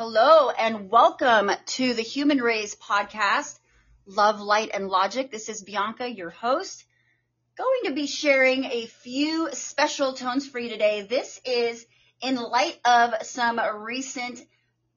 Hello and welcome to the Human Rays podcast, Love, Light, and Logic. This is Bianca, your host, going to be sharing a few special tones for you today. This is in light of some recent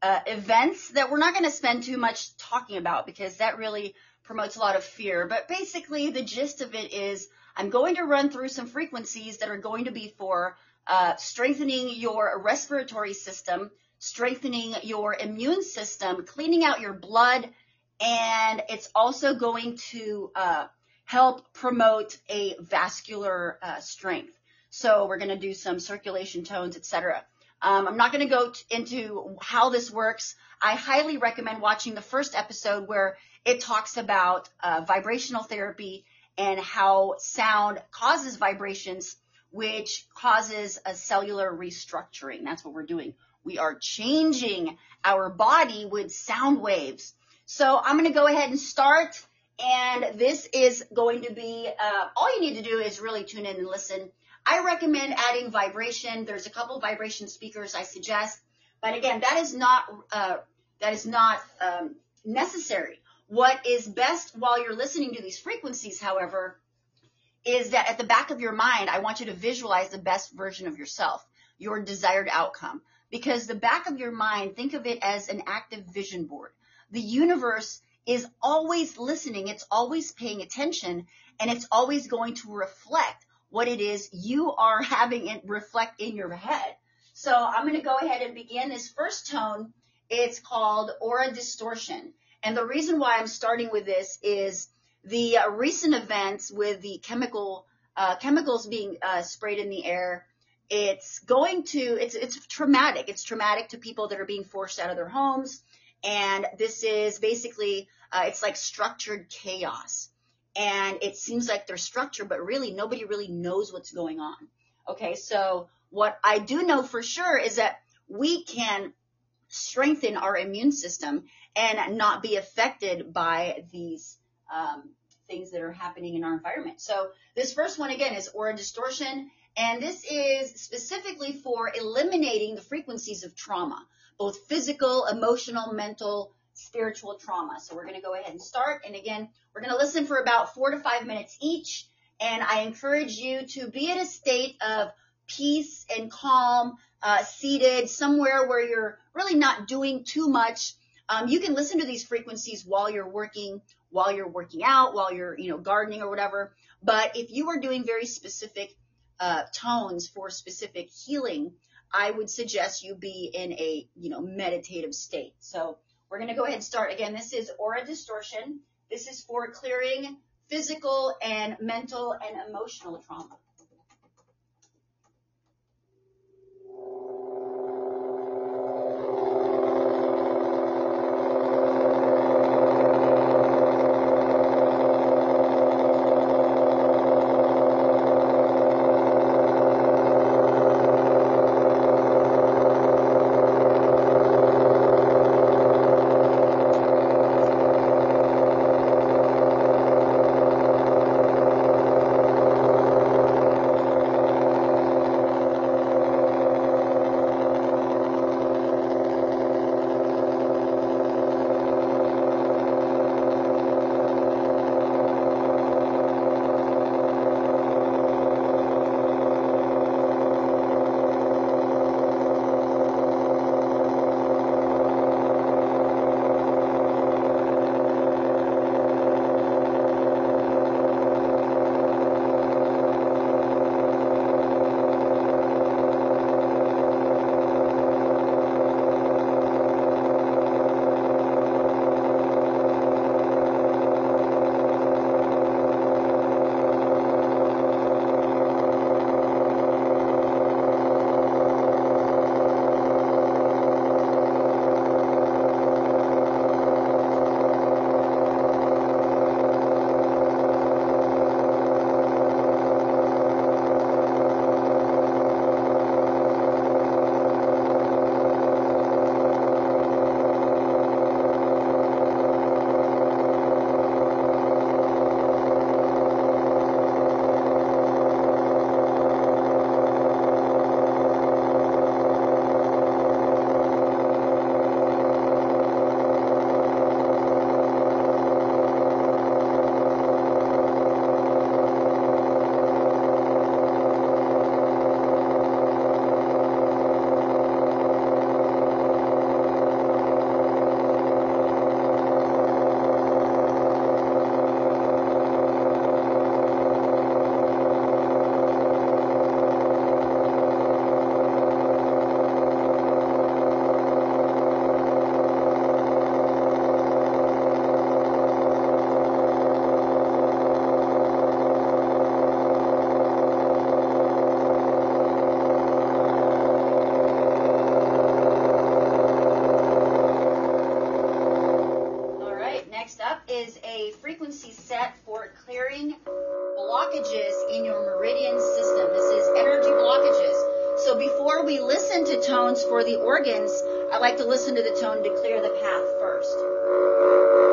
uh, events that we're not going to spend too much talking about because that really promotes a lot of fear. But basically, the gist of it is I'm going to run through some frequencies that are going to be for uh, strengthening your respiratory system strengthening your immune system, cleaning out your blood, and it's also going to uh, help promote a vascular uh, strength. So we're going to do some circulation tones, etc. Um, I'm not going to go into how this works. I highly recommend watching the first episode where it talks about uh, vibrational therapy and how sound causes vibrations, which causes a cellular restructuring. That's what we're doing. We are changing our body with sound waves. So I'm going to go ahead and start. And this is going to be, uh, all you need to do is really tune in and listen. I recommend adding vibration. There's a couple vibration speakers I suggest. But again, that is not, uh, that is not um, necessary. What is best while you're listening to these frequencies, however, is that at the back of your mind, I want you to visualize the best version of yourself, your desired outcome because the back of your mind, think of it as an active vision board. The universe is always listening. It's always paying attention and it's always going to reflect what it is you are having it reflect in your head. So I'm going to go ahead and begin this first tone. It's called aura distortion. And the reason why I'm starting with this is the uh, recent events with the chemical uh, chemicals being uh, sprayed in the air it's going to, it's, it's traumatic. It's traumatic to people that are being forced out of their homes. And this is basically, uh, it's like structured chaos. And it seems like there's structure, but really nobody really knows what's going on. Okay. So what I do know for sure is that we can strengthen our immune system and not be affected by these um, things that are happening in our environment. So this first one again is aura distortion and this is specifically for eliminating the frequencies of trauma, both physical, emotional, mental, spiritual trauma. So we're going to go ahead and start. And again, we're going to listen for about four to five minutes each. And I encourage you to be in a state of peace and calm, uh, seated somewhere where you're really not doing too much. Um, you can listen to these frequencies while you're working, while you're working out, while you're, you know, gardening or whatever. But if you are doing very specific uh, tones for specific healing, I would suggest you be in a, you know, meditative state. So we're going to go ahead and start. Again, this is aura distortion. This is for clearing physical and mental and emotional trauma. Listen to tones for the organs, I like to listen to the tone to clear the path first.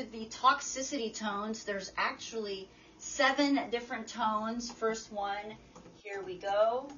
Into the toxicity tones. There's actually seven different tones. First one, here we go.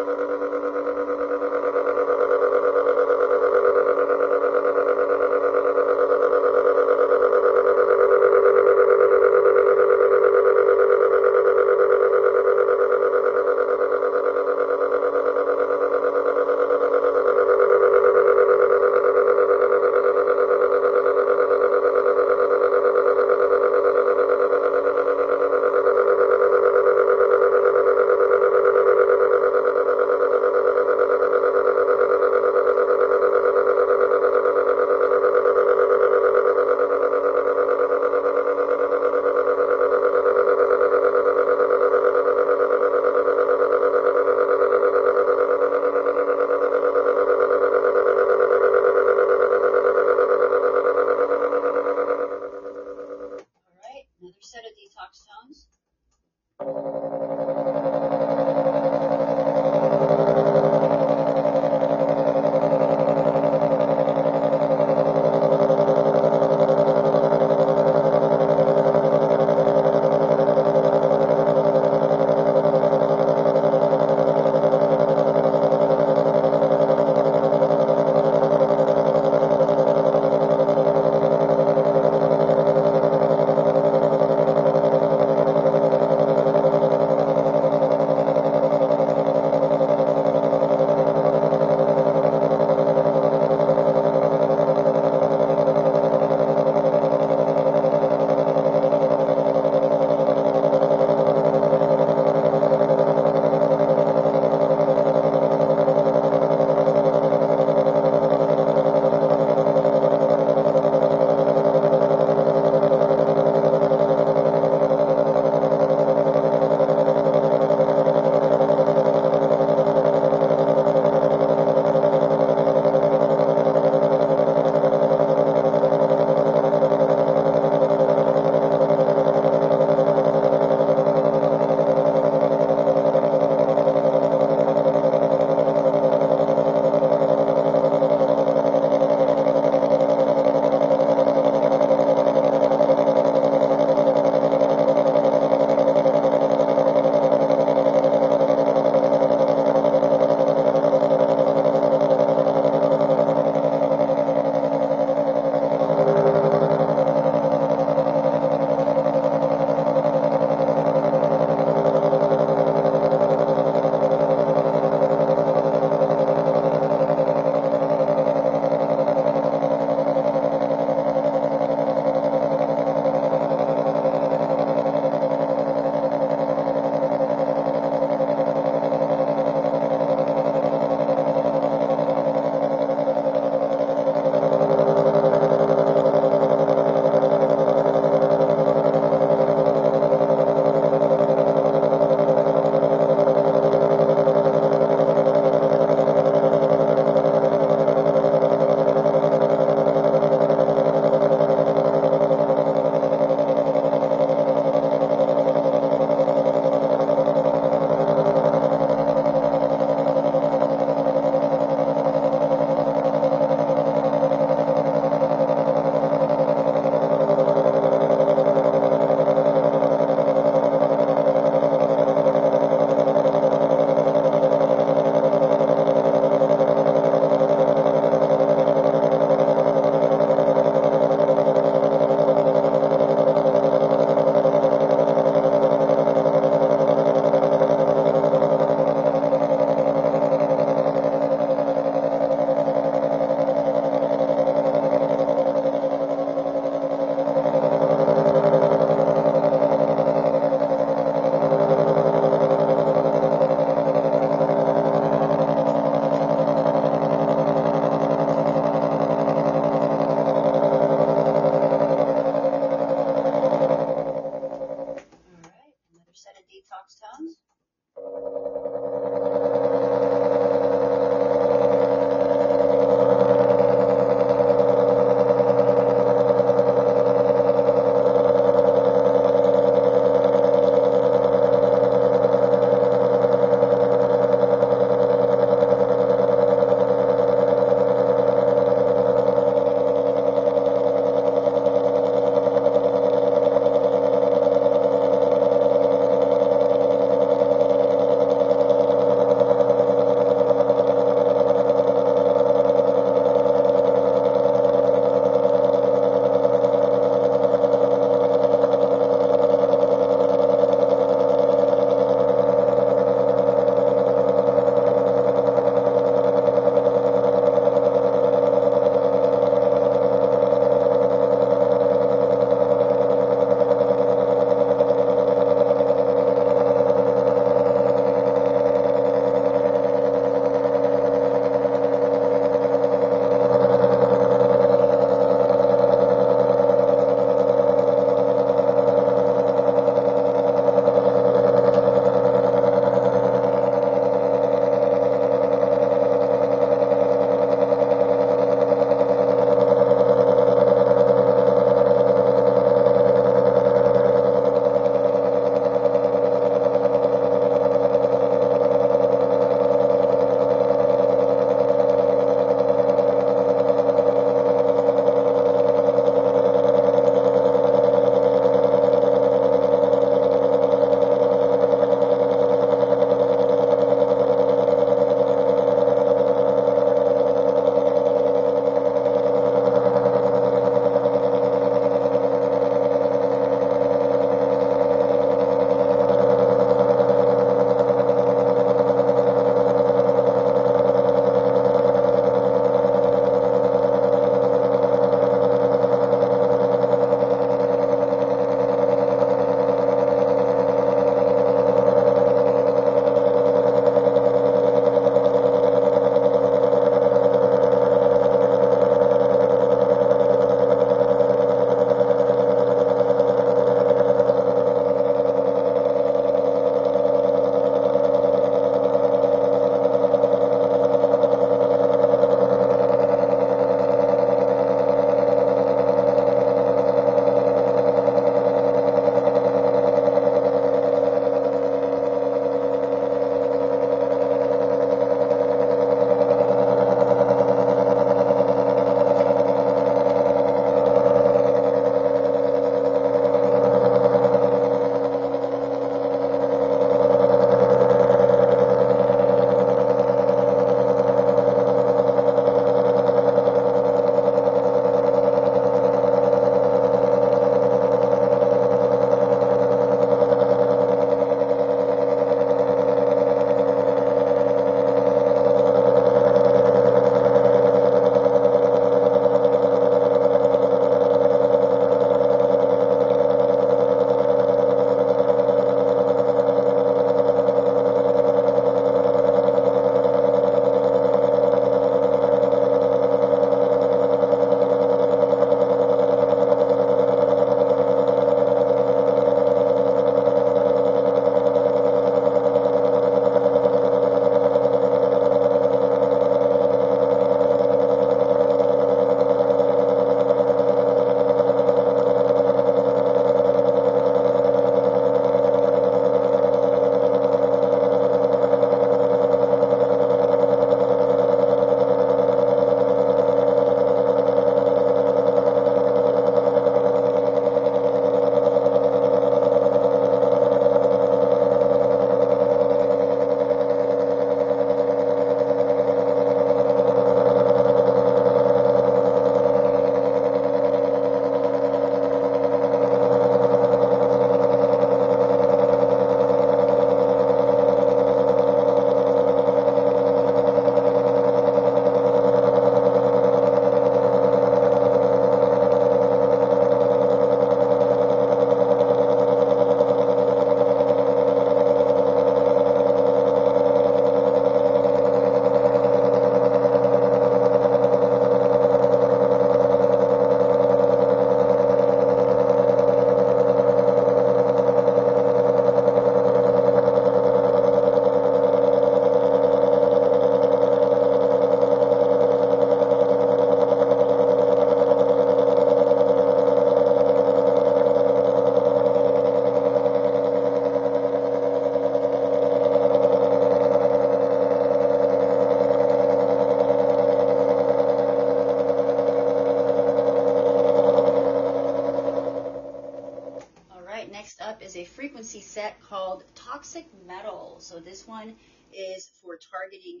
Frequency set called Toxic Metal. So this one is for targeting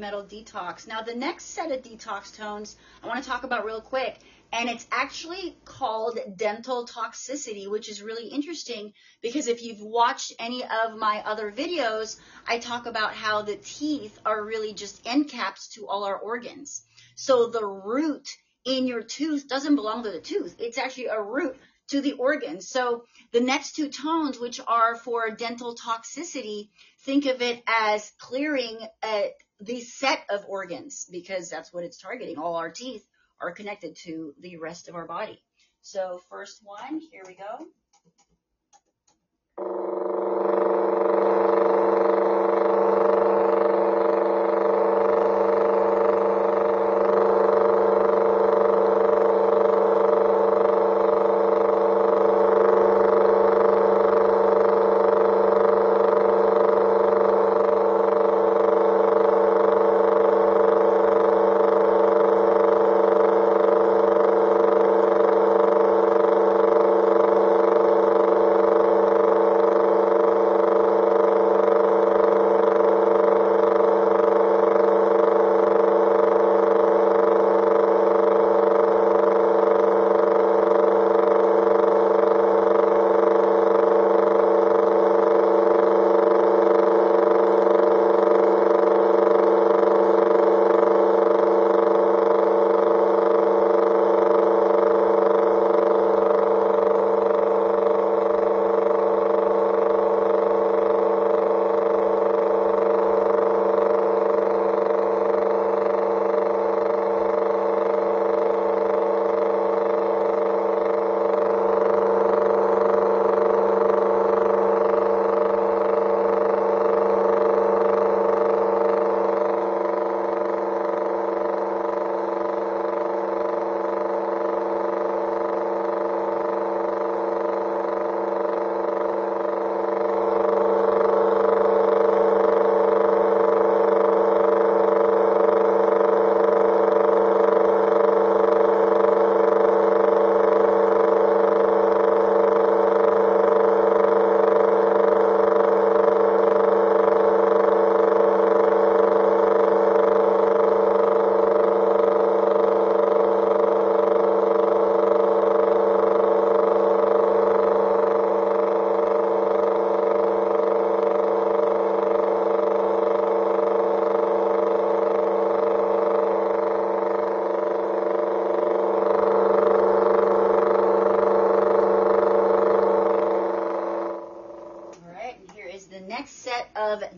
metal detox. Now, the next set of detox tones I want to talk about real quick, and it's actually called dental toxicity, which is really interesting because if you've watched any of my other videos, I talk about how the teeth are really just end caps to all our organs. So the root in your tooth doesn't belong to the tooth. It's actually a root to the organs. So the next two tones, which are for dental toxicity, think of it as clearing a, the set of organs because that's what it's targeting. All our teeth are connected to the rest of our body. So first one, here we go.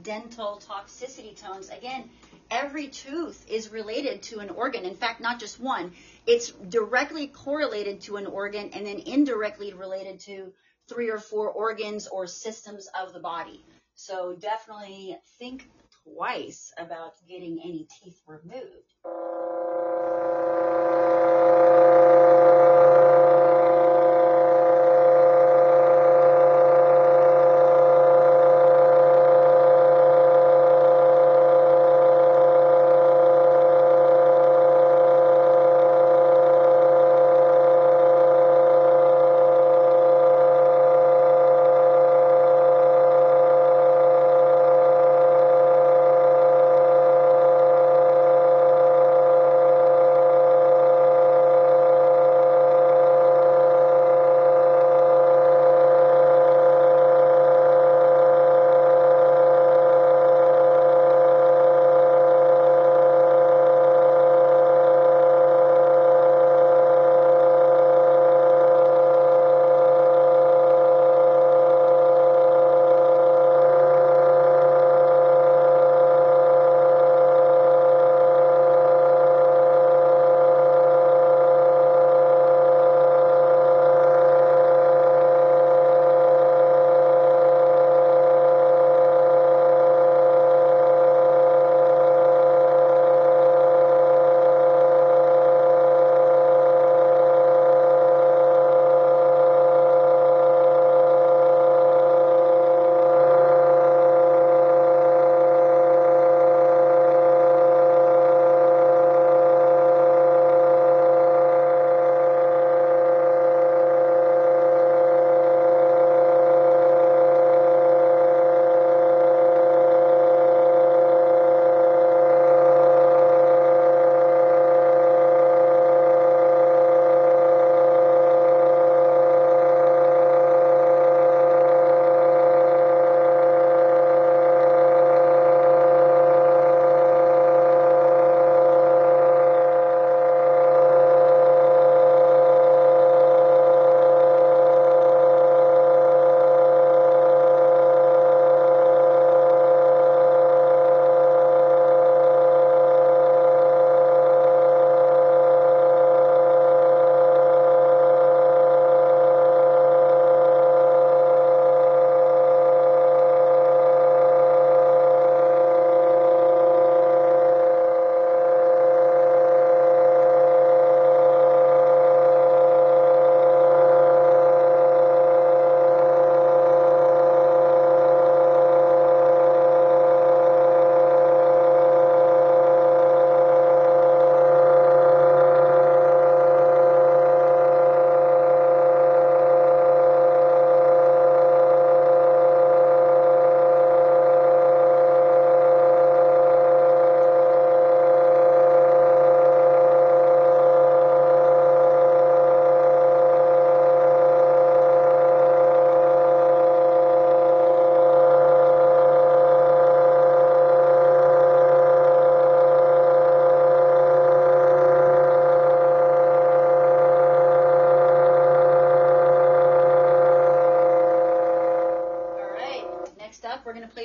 Dental toxicity tones. Again, every tooth is related to an organ. In fact, not just one. It's directly correlated to an organ and then indirectly related to three or four organs or systems of the body. So definitely think twice about getting any teeth removed.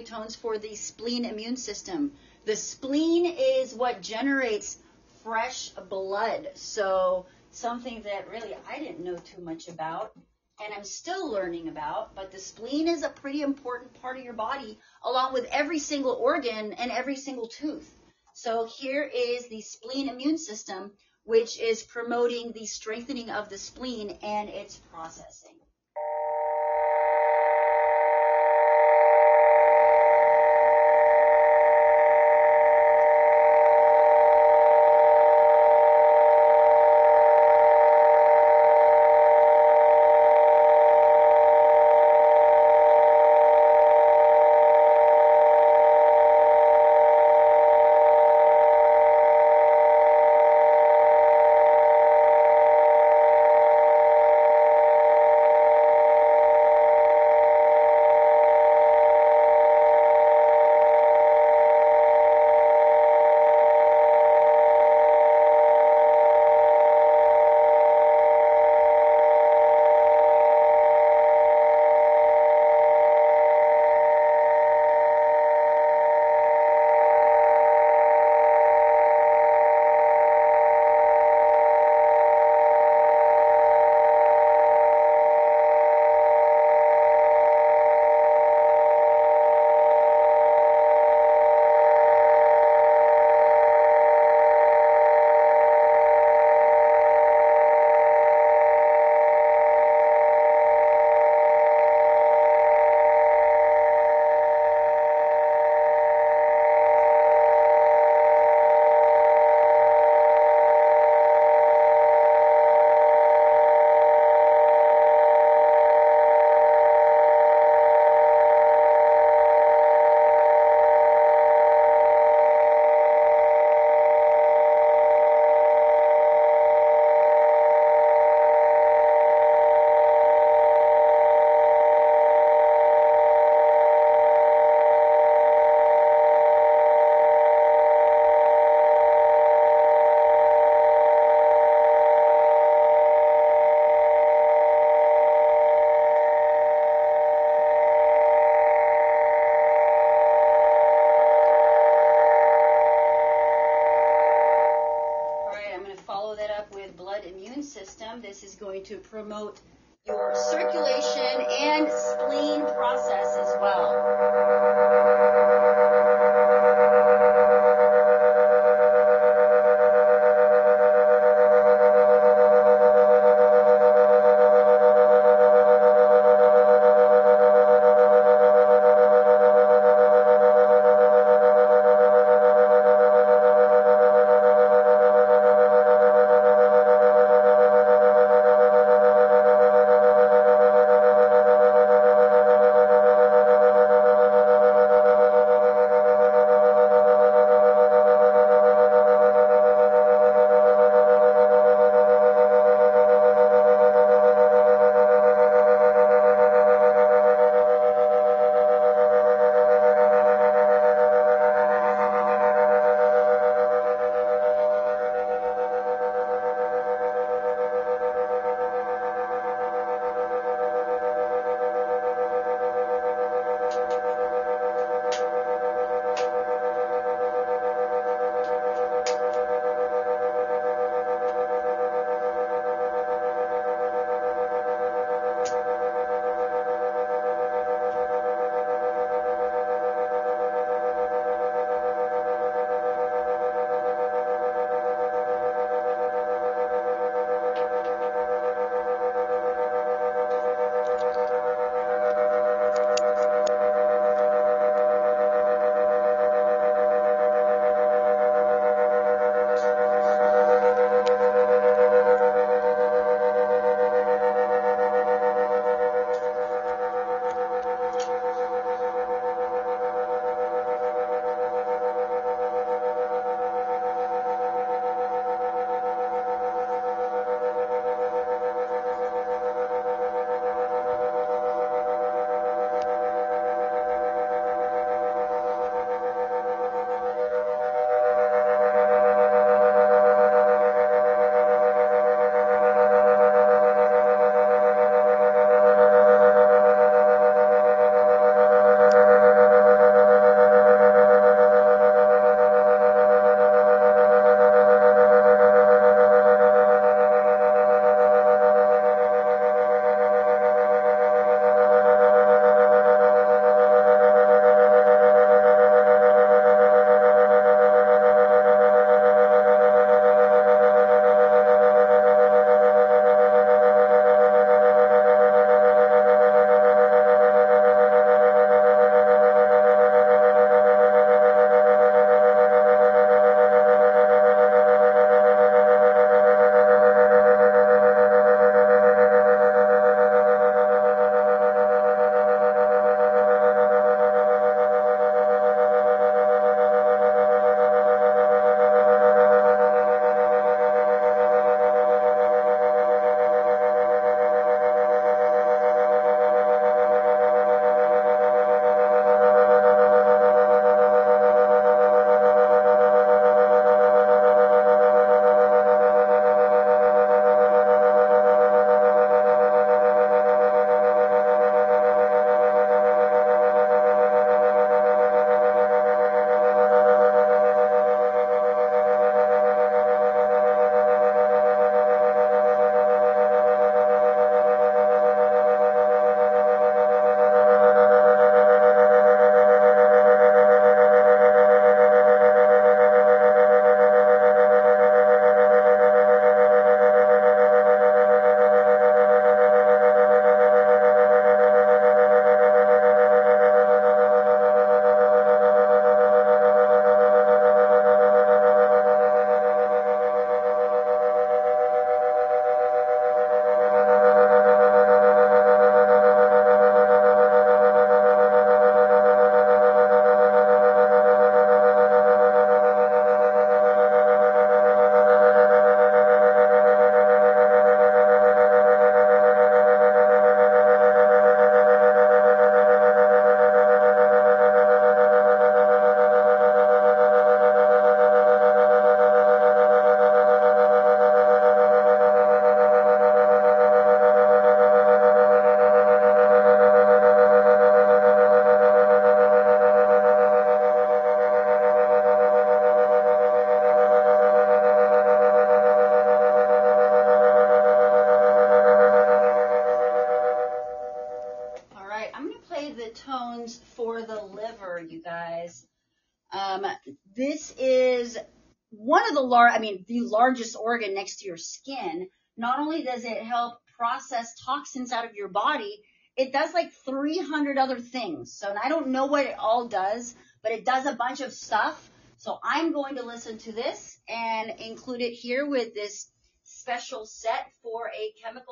Tones for the spleen immune system. The spleen is what generates fresh blood. So something that really I didn't know too much about and I'm still learning about, but the spleen is a pretty important part of your body along with every single organ and every single tooth. So here is the spleen immune system, which is promoting the strengthening of the spleen and its processing. To promote large, I mean, the largest organ next to your skin. Not only does it help process toxins out of your body, it does like 300 other things. So I don't know what it all does, but it does a bunch of stuff. So I'm going to listen to this and include it here with this special set for a chemical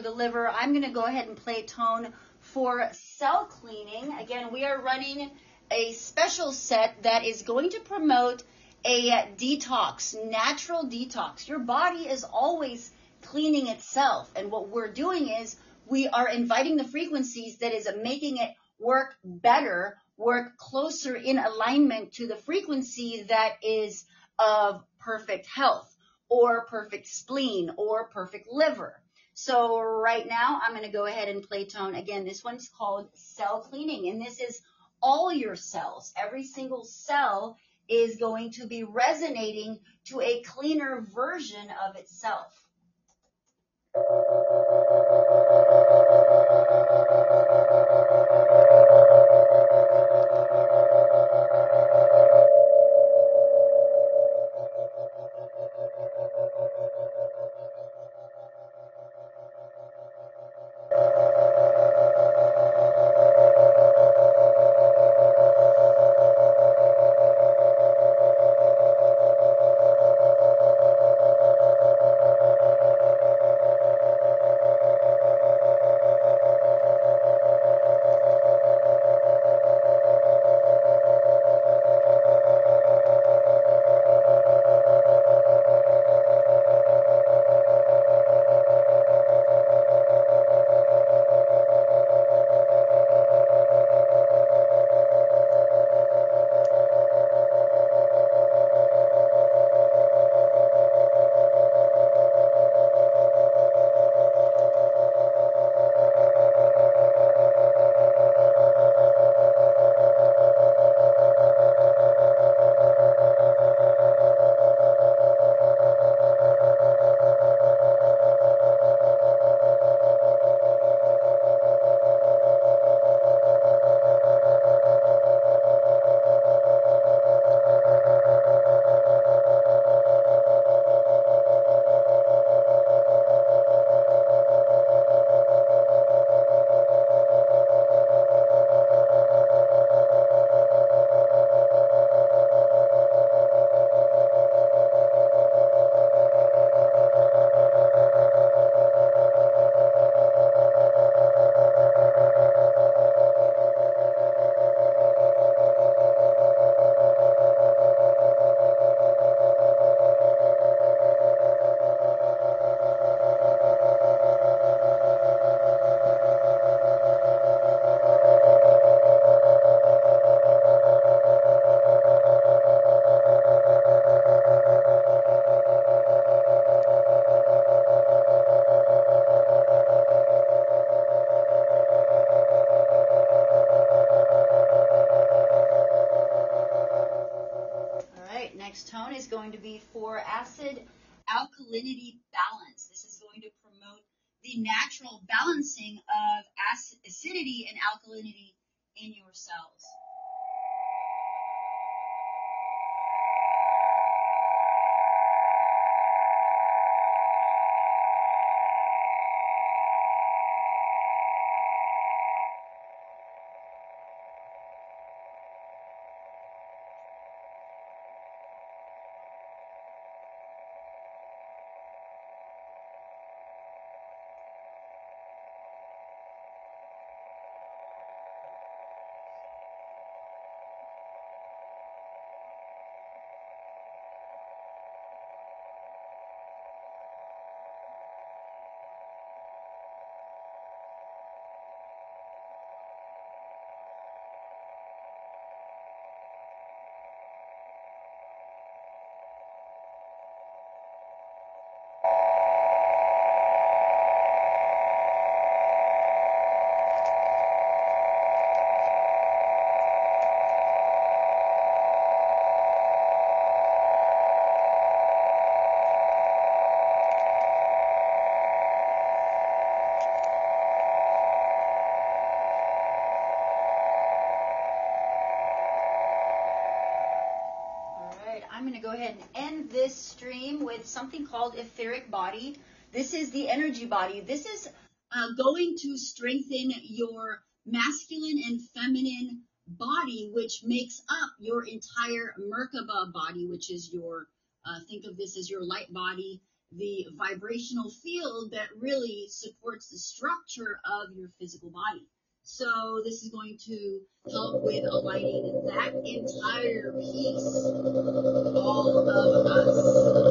for the liver. I'm going to go ahead and play tone for cell cleaning. Again, we are running a special set that is going to promote a detox, natural detox. Your body is always cleaning itself. And what we're doing is we are inviting the frequencies that is making it work better, work closer in alignment to the frequency that is of perfect health or perfect spleen or perfect liver. So right now I'm going to go ahead and play tone. Again, this one's called cell cleaning and this is all your cells. Every single cell is going to be resonating to a cleaner version of itself. is going to be for acid alkalinity balance. This is going to promote the natural balancing of acid, acidity and alkalinity in your cells. Ahead and end this stream with something called etheric body. This is the energy body. This is uh, going to strengthen your masculine and feminine body, which makes up your entire Merkaba body, which is your, uh, think of this as your light body, the vibrational field that really supports the structure of your physical body. So this is going to help with aligning that entire piece, all of Thank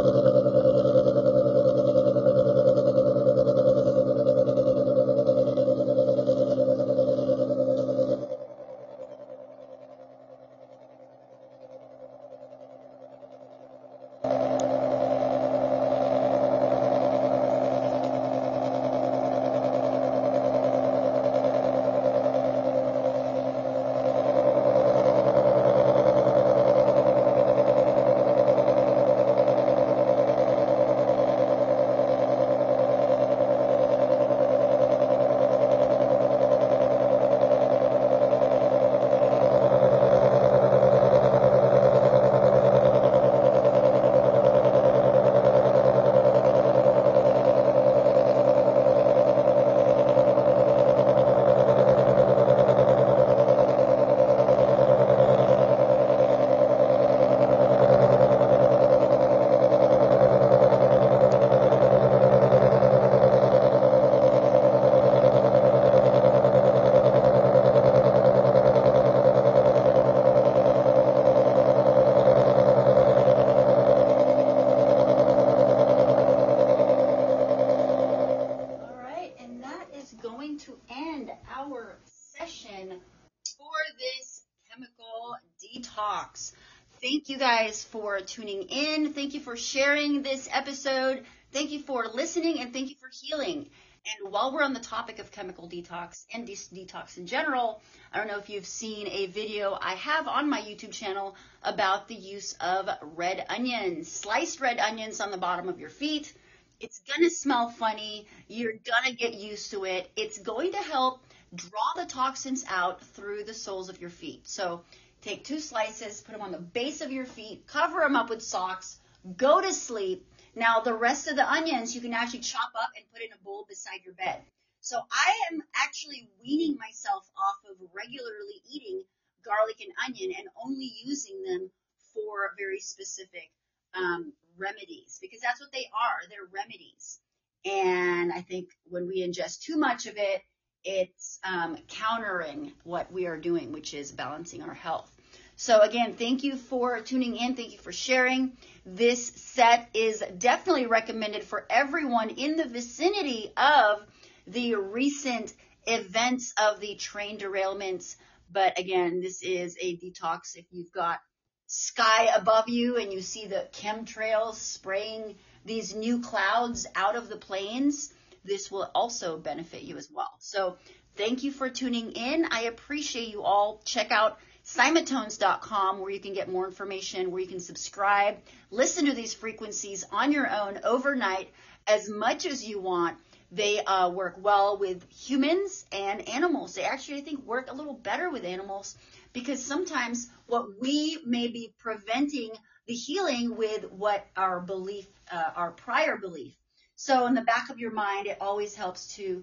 guys for tuning in. Thank you for sharing this episode. Thank you for listening and thank you for healing. And while we're on the topic of chemical detox and de- detox in general, I don't know if you've seen a video I have on my YouTube channel about the use of red onions, sliced red onions on the bottom of your feet. It's gonna smell funny. You're gonna get used to it. It's going to help draw the toxins out through the soles of your feet. So Take two slices, put them on the base of your feet, cover them up with socks, go to sleep. Now, the rest of the onions you can actually chop up and put in a bowl beside your bed. So I am actually weaning myself off of regularly eating garlic and onion and only using them for very specific um, remedies because that's what they are. They're remedies. And I think when we ingest too much of it, it's um, countering what we are doing, which is balancing our health. So again, thank you for tuning in. Thank you for sharing. This set is definitely recommended for everyone in the vicinity of the recent events of the train derailments. But again, this is a detox if you've got sky above you and you see the chemtrails spraying these new clouds out of the planes this will also benefit you as well. So thank you for tuning in. I appreciate you all. Check out cymatones.com where you can get more information, where you can subscribe, listen to these frequencies on your own overnight as much as you want. They uh, work well with humans and animals. They actually, I think, work a little better with animals because sometimes what we may be preventing the healing with what our belief, uh, our prior belief. So in the back of your mind, it always helps to